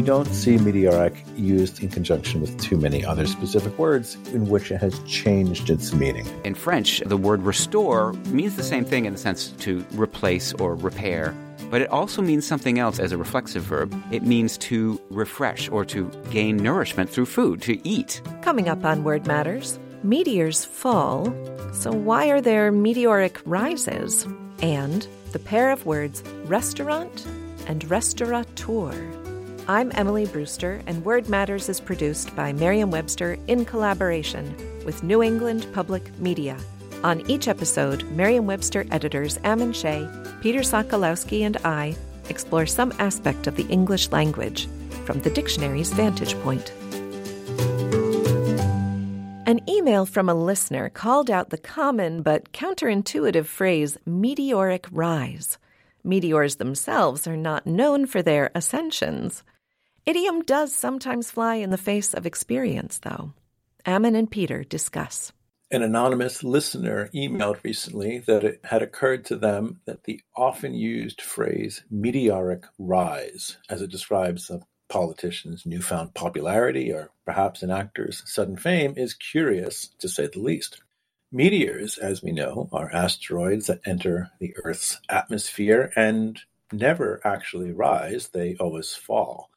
you don't see meteoric used in conjunction with too many other specific words in which it has changed its meaning. In French, the word restore means the same thing in the sense to replace or repair, but it also means something else as a reflexive verb. It means to refresh or to gain nourishment through food, to eat. Coming up on Word Matters, meteors fall, so why are there meteoric rises? And the pair of words restaurant and restaurateur. I'm Emily Brewster, and Word Matters is produced by Merriam Webster in collaboration with New England Public Media. On each episode, Merriam Webster editors Ammon Shea, Peter Sokolowski, and I explore some aspect of the English language from the dictionary's vantage point. An email from a listener called out the common but counterintuitive phrase meteoric rise. Meteors themselves are not known for their ascensions. Idiom does sometimes fly in the face of experience, though. Ammon and Peter discuss. An anonymous listener emailed recently that it had occurred to them that the often used phrase meteoric rise, as it describes a politician's newfound popularity or perhaps an actor's sudden fame, is curious, to say the least. Meteors, as we know, are asteroids that enter the Earth's atmosphere and never actually rise, they always fall.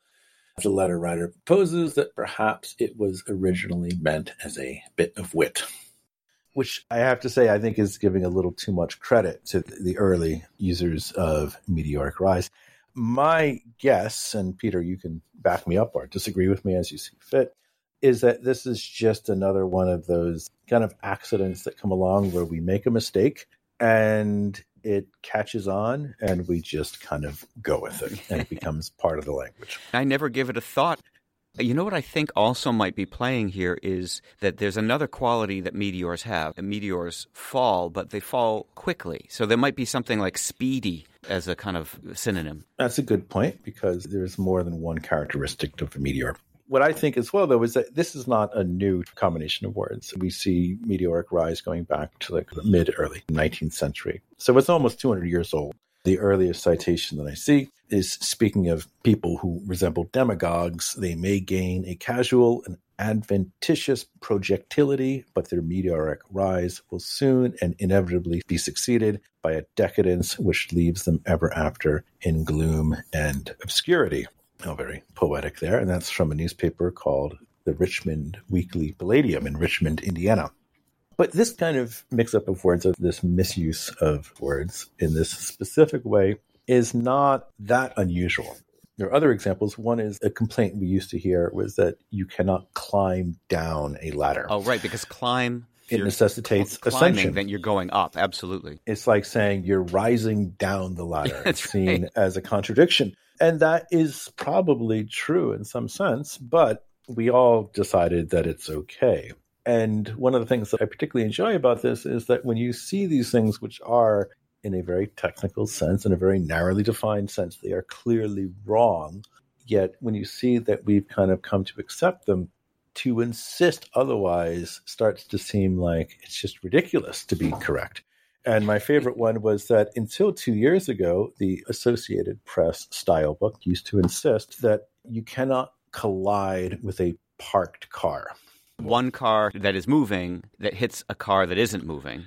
The letter writer proposes that perhaps it was originally meant as a bit of wit. Which I have to say, I think is giving a little too much credit to the early users of meteoric rise. My guess, and Peter, you can back me up or disagree with me as you see fit, is that this is just another one of those kind of accidents that come along where we make a mistake and it catches on and we just kind of go with it and it becomes part of the language. I never give it a thought. You know what I think also might be playing here is that there's another quality that meteors have. Meteors fall, but they fall quickly. So there might be something like speedy as a kind of synonym. That's a good point because there's more than one characteristic of a meteor what I think as well, though, is that this is not a new combination of words. We see meteoric rise going back to the mid early 19th century. So it's almost 200 years old. The earliest citation that I see is speaking of people who resemble demagogues. They may gain a casual and adventitious projectility, but their meteoric rise will soon and inevitably be succeeded by a decadence which leaves them ever after in gloom and obscurity. Oh, very poetic there. And that's from a newspaper called the Richmond Weekly Palladium in Richmond, Indiana. But this kind of mix up of words, of this misuse of words in this specific way, is not that unusual. There are other examples. One is a complaint we used to hear was that you cannot climb down a ladder. Oh, right, because climb it necessitates climbing, ascension. Then you're going up. Absolutely. It's like saying you're rising down the ladder. That's it's seen right. as a contradiction. And that is probably true in some sense, but we all decided that it's okay. And one of the things that I particularly enjoy about this is that when you see these things, which are in a very technical sense, in a very narrowly defined sense, they are clearly wrong. Yet when you see that we've kind of come to accept them, to insist otherwise starts to seem like it's just ridiculous to be correct. And my favorite one was that until two years ago, the Associated Press style book used to insist that you cannot collide with a parked car. One car that is moving that hits a car that isn't moving.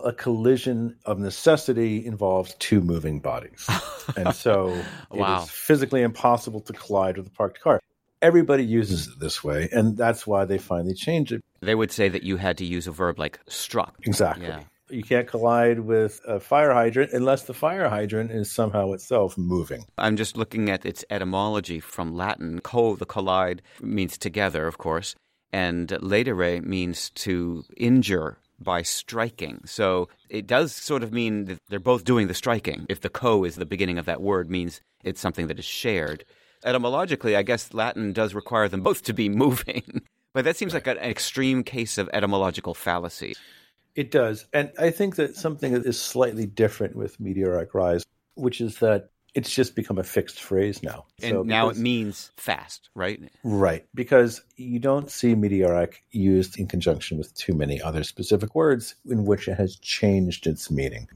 A collision of necessity involves two moving bodies. and so Wow. it is physically impossible to collide with a parked car. Everybody uses it this way, and that's why they finally changed it. They would say that you had to use a verb like struck. Exactly. Yeah. You can't collide with a fire hydrant unless the fire hydrant is somehow itself moving. I'm just looking at its etymology from Latin. Co, the collide, means together, of course, and laedere means to injure by striking. So it does sort of mean that they're both doing the striking. If the co is the beginning of that word, means it's something that is shared. Etymologically, I guess Latin does require them both to be moving. But that seems like an extreme case of etymological fallacy. It does. And I think that something that is slightly different with meteoric rise, which is that it's just become a fixed phrase now. And So now it means fast, right? Right, because you don't see meteoric used in conjunction with too many other specific words in which it has changed its meaning.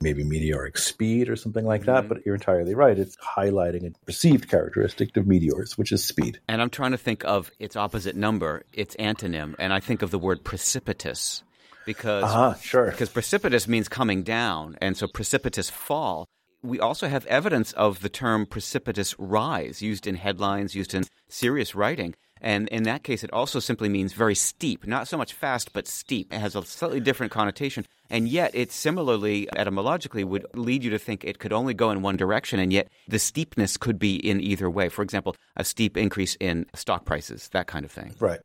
maybe meteoric speed or something like that. Mm-hmm. But you're entirely right. It's highlighting a perceived characteristic of meteors, which is speed. And I'm trying to think of its opposite number, its antonym, and I think of the word precipitous because uh-huh, sure. because precipitous means coming down, and so precipitous fall. We also have evidence of the term precipitous rise used in headlines, used in serious writing. And in that case, it also simply means very steep, not so much fast, but steep. It has a slightly different connotation. And yet, it similarly, etymologically, would lead you to think it could only go in one direction. And yet, the steepness could be in either way. For example, a steep increase in stock prices, that kind of thing. Right.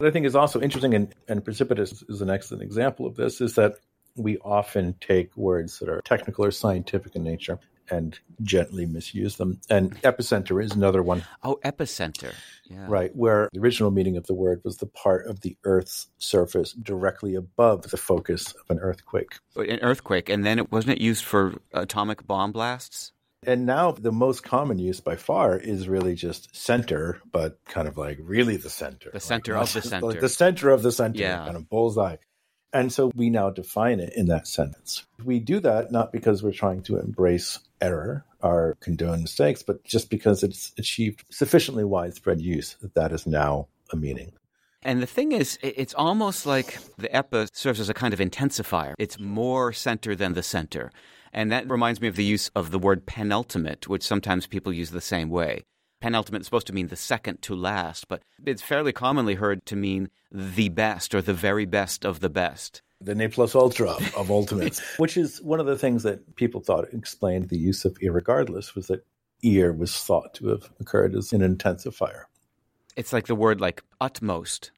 What I think is also interesting, and, and precipitous is an excellent example of this, is that we often take words that are technical or scientific in nature and gently misuse them. And epicenter is another one. Oh, epicenter. Yeah. Right, where the original meaning of the word was the part of the Earth's surface directly above the focus of an earthquake. An earthquake, and then it wasn't it used for atomic bomb blasts? And now the most common use by far is really just center, but kind of like really the center. The center like, of the center. Like the center of the center, yeah. kind of bullseye. And so we now define it in that sentence. We do that not because we're trying to embrace error or condone mistakes, but just because it's achieved sufficiently widespread use that that is now a meaning. And the thing is, it's almost like the epi serves as a kind of intensifier. It's more center than the center. And that reminds me of the use of the word penultimate, which sometimes people use the same way. Penultimate is supposed to mean the second to last, but it's fairly commonly heard to mean the best or the very best of the best the ne plus ultra of ultimates, which is one of the things that people thought explained the use of irregardless was that ir was thought to have occurred as an intensifier. It's like the word like utmost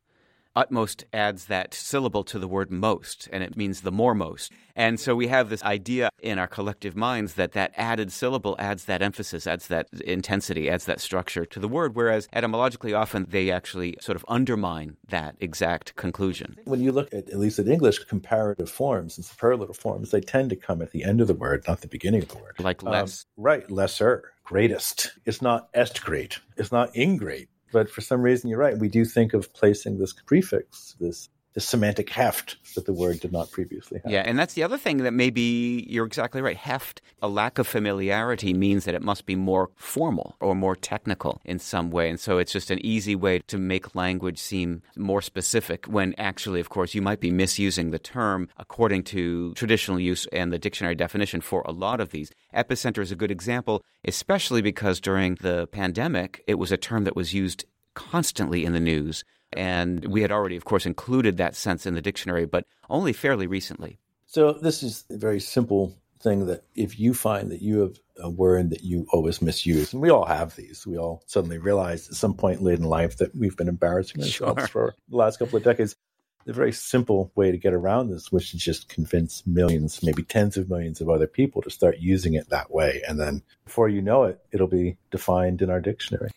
utmost adds that syllable to the word most, and it means the moremost. And so we have this idea in our collective minds that that added syllable adds that emphasis, adds that intensity, adds that structure to the word, whereas etymologically often they actually sort of undermine that exact conclusion. When you look at, at least in English, comparative forms and superlative forms, they tend to come at the end of the word, not the beginning of the word. Like less. Um, right, lesser, greatest. It's not est great. It's not ingrate. But for some reason, you're right. We do think of placing this prefix, this the semantic heft that the word did not previously have. Yeah, and that's the other thing that maybe you're exactly right. Heft, a lack of familiarity means that it must be more formal or more technical in some way. And so it's just an easy way to make language seem more specific when actually, of course, you might be misusing the term according to traditional use and the dictionary definition for a lot of these. Epicenter is a good example, especially because during the pandemic, it was a term that was used constantly in the news and we had already, of course, included that sense in the dictionary, but only fairly recently. So, this is a very simple thing that if you find that you have a word that you always misuse, and we all have these, we all suddenly realize at some point late in life that we've been embarrassing ourselves sure. for the last couple of decades. The very simple way to get around this, which is just convince millions, maybe tens of millions of other people to start using it that way. And then before you know it, it'll be defined in our dictionary.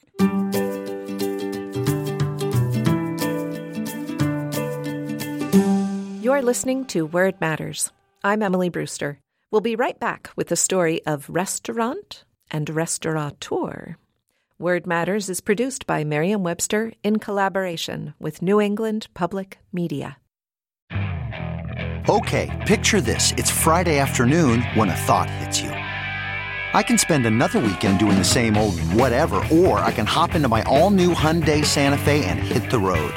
You're listening to Word Matters. I'm Emily Brewster. We'll be right back with the story of restaurant and restaurateur. Word Matters is produced by Merriam Webster in collaboration with New England Public Media. Okay, picture this. It's Friday afternoon when a thought hits you. I can spend another weekend doing the same old whatever, or I can hop into my all new Hyundai Santa Fe and hit the road.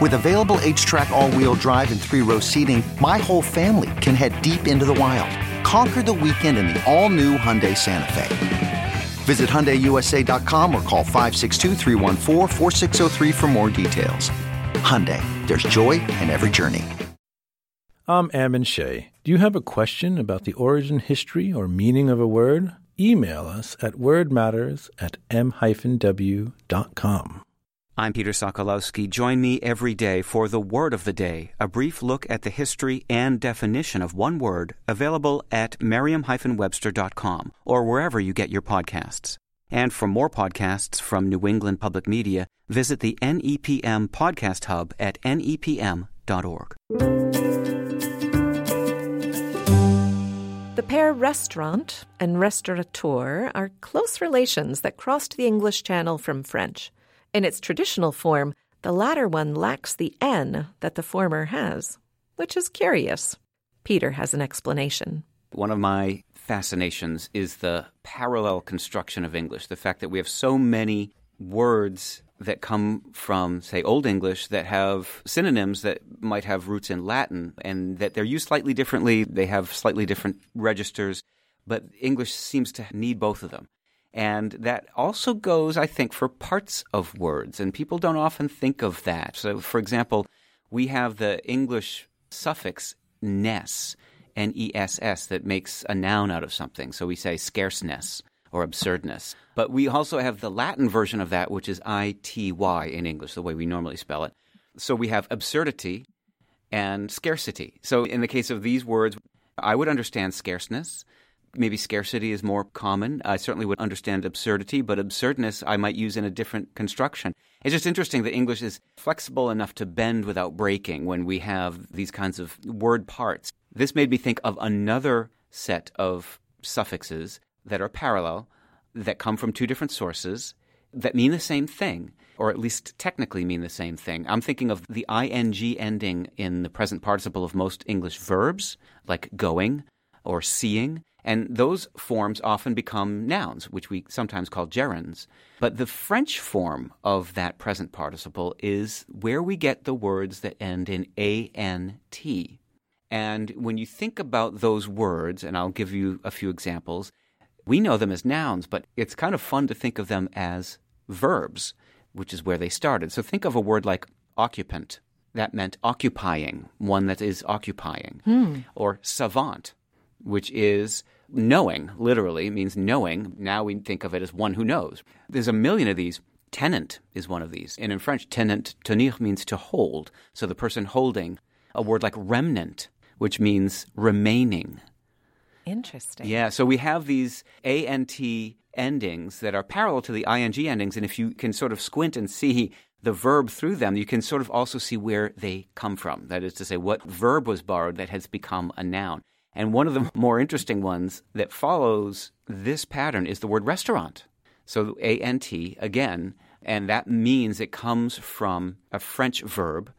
With available HTRAC all-wheel drive and three-row seating, my whole family can head deep into the wild. Conquer the weekend in the all-new Hyundai Santa Fe. Visit HyundaiUSA.com or call 562 for more details. Hyundai, there's joy in every journey. I'm Ammon Shea. Do you have a question about the origin, history, or meaning of a word? Email us at wordmatters at m-w.com. I'm Peter Sokolowski. Join me every day for the Word of the Day, a brief look at the history and definition of one word, available at merriam-webster.com or wherever you get your podcasts. And for more podcasts from New England Public Media, visit the NEPM Podcast Hub at nepm.org. The pair restaurant and restaurateur are close relations that crossed the English Channel from French. In its traditional form, the latter one lacks the N that the former has, which is curious. Peter has an explanation. One of my fascinations is the parallel construction of English, the fact that we have so many words that come from, say, Old English that have synonyms that might have roots in Latin and that they're used slightly differently. They have slightly different registers, but English seems to need both of them. And that also goes, I think, for parts of words, and people don't often think of that. So, for example, we have the English suffix ness, N E S S, that makes a noun out of something. So we say scarceness or absurdness. But we also have the Latin version of that, which is I T Y in English, the way we normally spell it. So we have absurdity and scarcity. So in the case of these words, I would understand scarceness. Maybe scarcity is more common. I certainly would understand absurdity, but absurdness I might use in a different construction. It's just interesting that English is flexible enough to bend without breaking when we have these kinds of word parts. This made me think of another set of suffixes that are parallel, that come from two different sources, that mean the same thing, or at least technically mean the same thing. I'm thinking of the ing ending in the present participle of most English verbs, like going or seeing. And those forms often become nouns, which we sometimes call gerunds. But the French form of that present participle is where we get the words that end in ANT. And when you think about those words, and I'll give you a few examples, we know them as nouns, but it's kind of fun to think of them as verbs, which is where they started. So think of a word like occupant. That meant occupying, one that is occupying. Hmm. Or savant, which is knowing, literally means knowing. Now we think of it as one who knows. There's a million of these. Tenant is one of these. And in French, tenant, tenir means to hold. So the person holding. A word like remnant, which means remaining. Interesting. Yeah, so we have these ANT endings that are parallel to the ING endings. And if you can sort of squint and see the verb through them, you can sort of also see where they come from. That is to say, what verb was borrowed that has become a noun. And one of the more interesting ones that follows this pattern is the word restaurant. So ANT again, and that means it comes from a French verb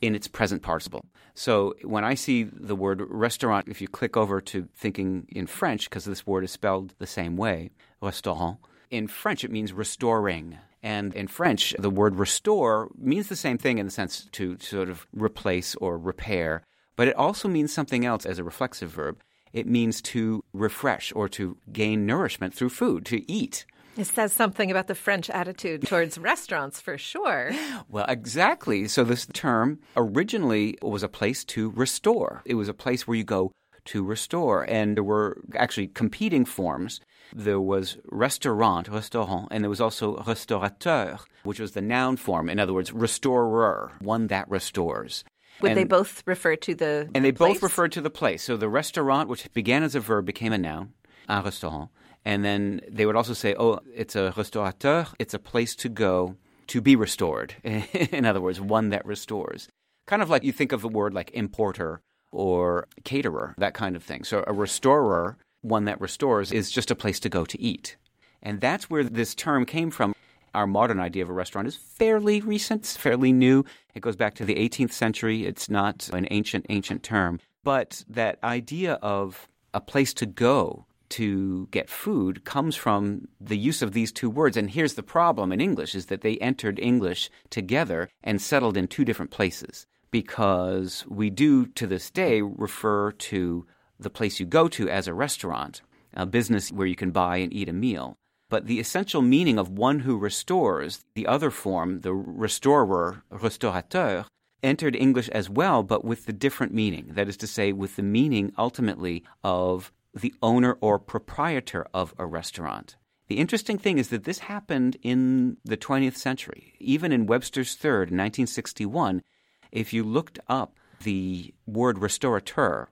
in its present participle. So when I see the word restaurant, if you click over to thinking in French, because this word is spelled the same way, restaurant, in French it means restoring. And in French, the word restore means the same thing in the sense to sort of replace or repair, but it also means something else as a reflexive verb. It means to refresh or to gain nourishment through food, to eat. It says something about the French attitude towards restaurants for sure. Well, exactly. So this term originally was a place to restore. It was a place where you go to restore. And there were actually competing forms. There was restaurant, restaurant, and there was also restaurateur, which was the noun form. In other words, restorer, one that restores. Would And- they both refer to the and they both place? referred to the place. So the restaurant, which began as a verb, became a noun, un restaurant. And then they would also say, oh, it's a restaurateur, it's a place to go to be restored. In other words, one that restores. Kind of like you think of the word like importer or caterer, that kind of thing. So a restorer, one that restores, is just a place to go to eat. And that's where this term came from. Our modern idea of a restaurant is fairly recent, it's fairly new. It goes back to the 18th century. It's not an ancient, ancient term. But that idea of a place to go to get food comes from the use of these two words. And here's the problem in English is that they entered English together and settled in two different places because we do to this day refer to the place you go to as a restaurant, a business where you can buy and eat a meal. But the essential meaning of one who restores, the other form, the restorer, restaurateur, entered English as well, but with the different meaning. That is to say, with the meaning ultimately of the owner or proprietor of a restaurant. The interesting thing is that this happened in the 20th century. Even in Webster's Third in 1961, if you looked up the word restaurateur,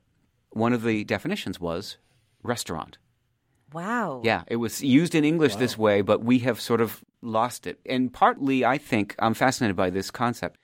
one of the definitions was restaurant. Wow. Yeah, it was used in English this way, but we have sort of lost it. And partly, I think, I'm fascinated by this concept.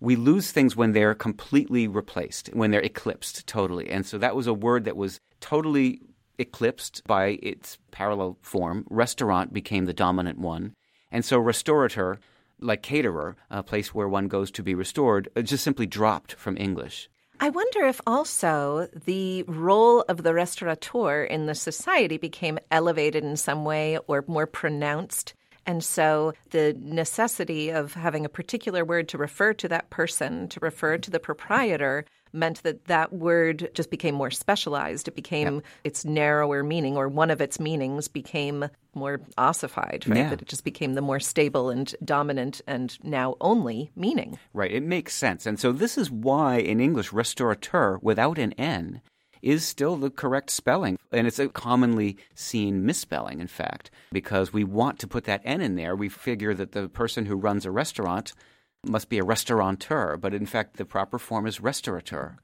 We lose things when they're completely replaced, when they're eclipsed totally. And so that was a word that was totally eclipsed by its parallel form. Restaurant became the dominant one. And so restaurateur, like caterer, a place where one goes to be restored, uh, just simply dropped from English. I wonder if also the role of the restaurateur in the society became elevated in some way or more pronounced. And so the necessity of having a particular word to refer to that person, to refer to the proprietor, meant that that word just became more specialized. It became its narrower meaning, or one of its meanings became more ossified, right? Yeah. That it just became the more stable and dominant and now only meaning. Right. It makes sense. And so this is why in English, restaurateur without an N is still the correct spelling. And it's a commonly seen misspelling, in fact, because we want to put that N in there. We figure that the person who runs a restaurant must be a restauranteur, but in fact, the proper form is restaurateur.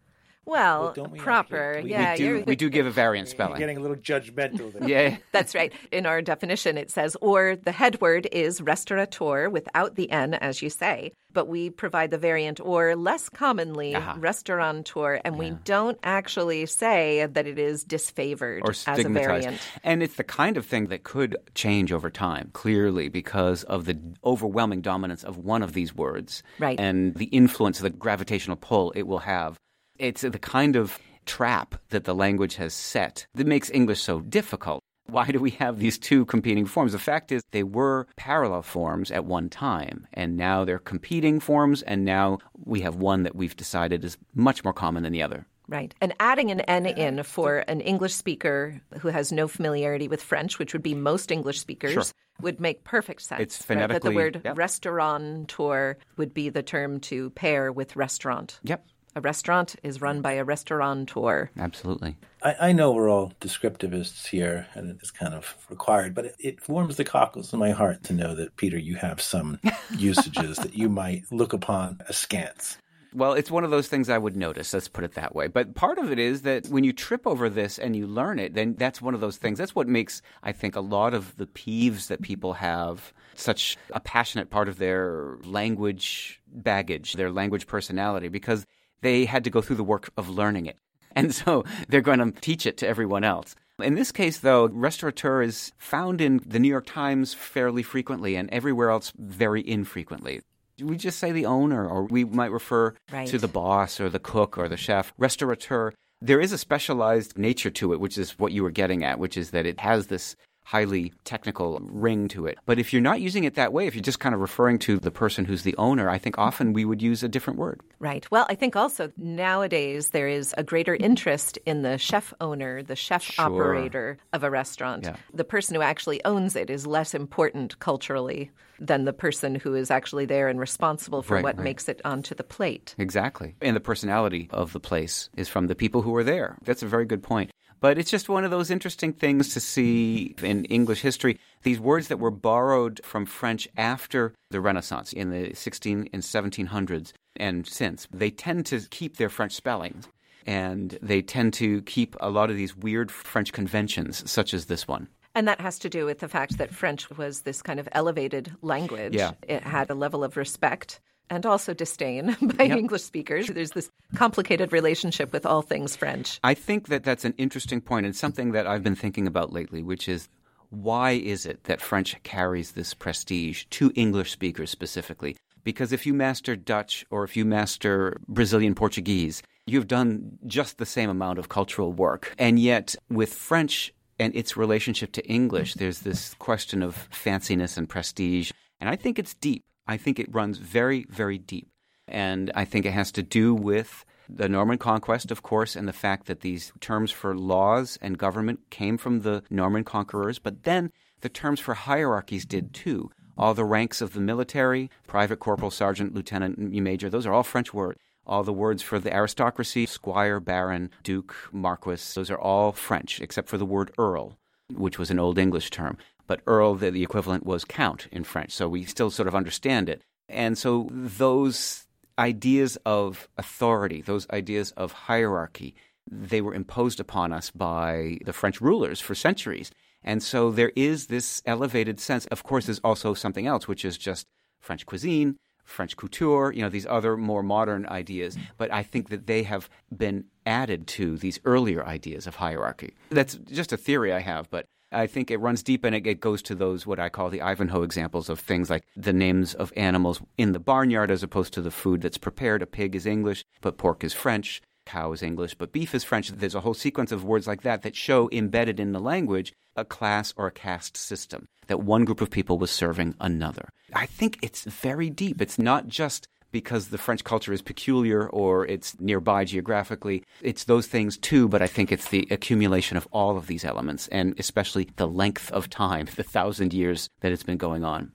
Well, well we proper, we, yeah. We do, we do give a variant spelling. You're getting a little judgmental there. yeah. That's right. In our definition, it says, or the head word is restaurateur without the N, as you say, but we provide the variant or less commonly uh-huh. restauranteur, and yeah. we don't actually say that it is disfavored or as a variant. And it's the kind of thing that could change over time, clearly, because of the overwhelming dominance of one of these words right. and the influence, of the gravitational pull it will have it's the kind of trap that the language has set that makes English so difficult. Why do we have these two competing forms? The fact is, they were parallel forms at one time, and now they're competing forms, and now we have one that we've decided is much more common than the other. Right. And adding an N in for an English speaker who has no familiarity with French, which would be most English speakers, sure. would make perfect sense. It's phonetically. Right? That the word yep. restauranteur would be the term to pair with restaurant. Yep a restaurant is run by a restauranteur. Absolutely. I, I, know we're all descriptivists here, and it's kind of required, but it, it warms the cockles in my heart to know that, Peter, you have some usages that you might look upon askance. Well, it's one of those things I would notice, let's put it that way. But part of it is that when you trip over this and you learn it, then that's one of those things. That's what makes, I think, a lot of the peeves that people have such a passionate part of their language baggage, their language personality, because they had to go through the work of learning it. And so they're going to teach it to everyone else. In this case, though, restaurateur is found in the New York Times fairly frequently and everywhere else very infrequently. We just say the owner, or we might refer right. to the boss or the cook or the chef. Restaurateur, there is a specialized nature to it, which is what you were getting at, which is that it has this highly technical ring to it. But if you're not using it that way, if you're just kind of referring to the person who's the owner, I think often we would use a different word. Right. Well, I think also nowadays there is a greater interest in the chef owner, the chef sure. operator of a restaurant. Yeah. The person who actually owns it is less important culturally than the person who is actually there and responsible for right, what right. makes it onto the plate. Exactly. And the personality of the place is from the people who are there. That's a very good point. But it's just one of those interesting things to see in English history. These words that were borrowed from French after the Renaissance in the 16 and 1700s and since, they tend to keep their French spellings. And they tend to keep a lot of these weird French conventions, such as this one. And that has to do with the fact that French was this kind of elevated language. Yeah. It had a level of respect and also disdain by yep. English speakers. There's this complicated relationship with all things French. I think that that's an interesting point and something that I've been thinking about lately, which is why is it that French carries this prestige to English speakers specifically? Because if you master Dutch or if you master Brazilian Portuguese, you've done just the same amount of cultural work. And yet, with French and its relationship to English, there's this question of fanciness and prestige. And I think it's deep. I think it runs very, very deep. And I think it has to do with the Norman conquest, of course, and the fact that these terms for laws and government came from the Norman conquerors, but then the terms for hierarchies did too. All the ranks of the military, private, corporal, sergeant, lieutenant, major, those are all French words. All the words for the aristocracy, squire, baron, duke, marquis, those are all French, except for the word earl, which was an Old English term but earl, the, the equivalent was count in French. So we still sort of understand it. And so those ideas of authority, those ideas of hierarchy, they were imposed upon us by the French rulers for centuries. And so there is this elevated sense. Of course, there's also something else, which is just French cuisine, French couture, you know, these other more modern ideas. But I think that they have been added to these earlier ideas of hierarchy. That's just a theory I have, but I think it runs deep and it, it goes to those what I call the Ivanhoe examples of things like the names of animals in the barnyard as opposed to the food that's prepared. A pig is English, but pork is French. Cow is English, but beef is French. There's a whole sequence of words like that that show embedded in the language a class or a caste system that one group of people was serving another. I think it's very deep. It's not just because the French culture is peculiar or it's nearby geographically. It's those things too, but I think it's the accumulation of all of these elements and especially the length of time, the thousand years that it's been going on.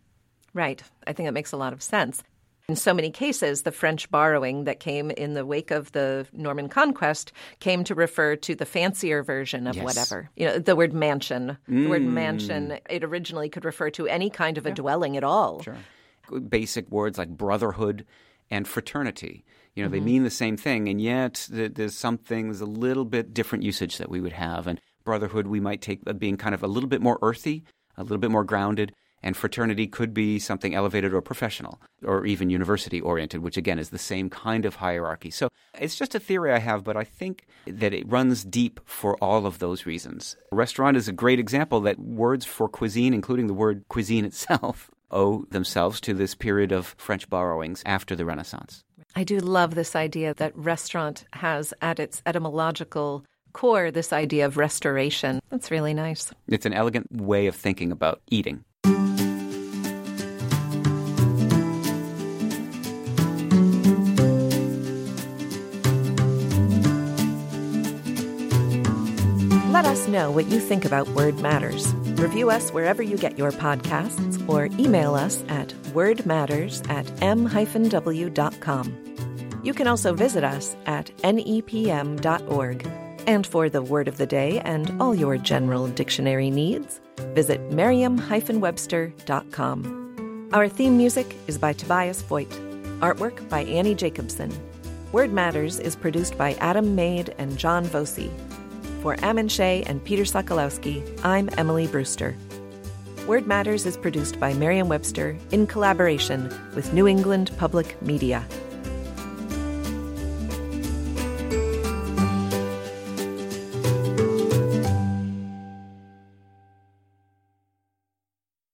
Right. I think it makes a lot of sense. In so many cases, the French borrowing that came in the wake of the Norman conquest came to refer to the fancier version of Yes. whatever. You know, the word mansion. The word Mm. mansion, it originally could refer to any kind of a dwelling at all. Sure. Basic words like brotherhood and fraternity. You know, they mean the same thing, and yet th- there's something, there's a little bit different usage that we would have. And brotherhood, we might take uh, being kind of a little bit more earthy, a little bit more grounded. And fraternity could be something elevated or professional or even university oriented, which again is the same kind of hierarchy. So it's just a theory I have, but I think that it runs deep for all of those reasons. Restaurant is a great example that words for cuisine, including the word cuisine itself, owe themselves to this period of French borrowings after the Renaissance. I do love this idea that restaurant has at its etymological core this idea of restoration. That's really nice. It's an elegant way of thinking about eating. Let us know what you think about Word Matters. Review us wherever you get your podcasts or email us at wordmatters at m-w.com. You can also visit us at nepm.org. And for the word of the day and all your general dictionary needs, visit merriam-webster.com. Our theme music is by Tobias Voigt. Artwork by Annie Jacobson. Word Matters is produced by Adam Maid and John Voci. For Ammon Shea and Peter Sokolowski, I'm Emily Brewster. Word Matters is produced by Merriam Webster in collaboration with New England Public Media.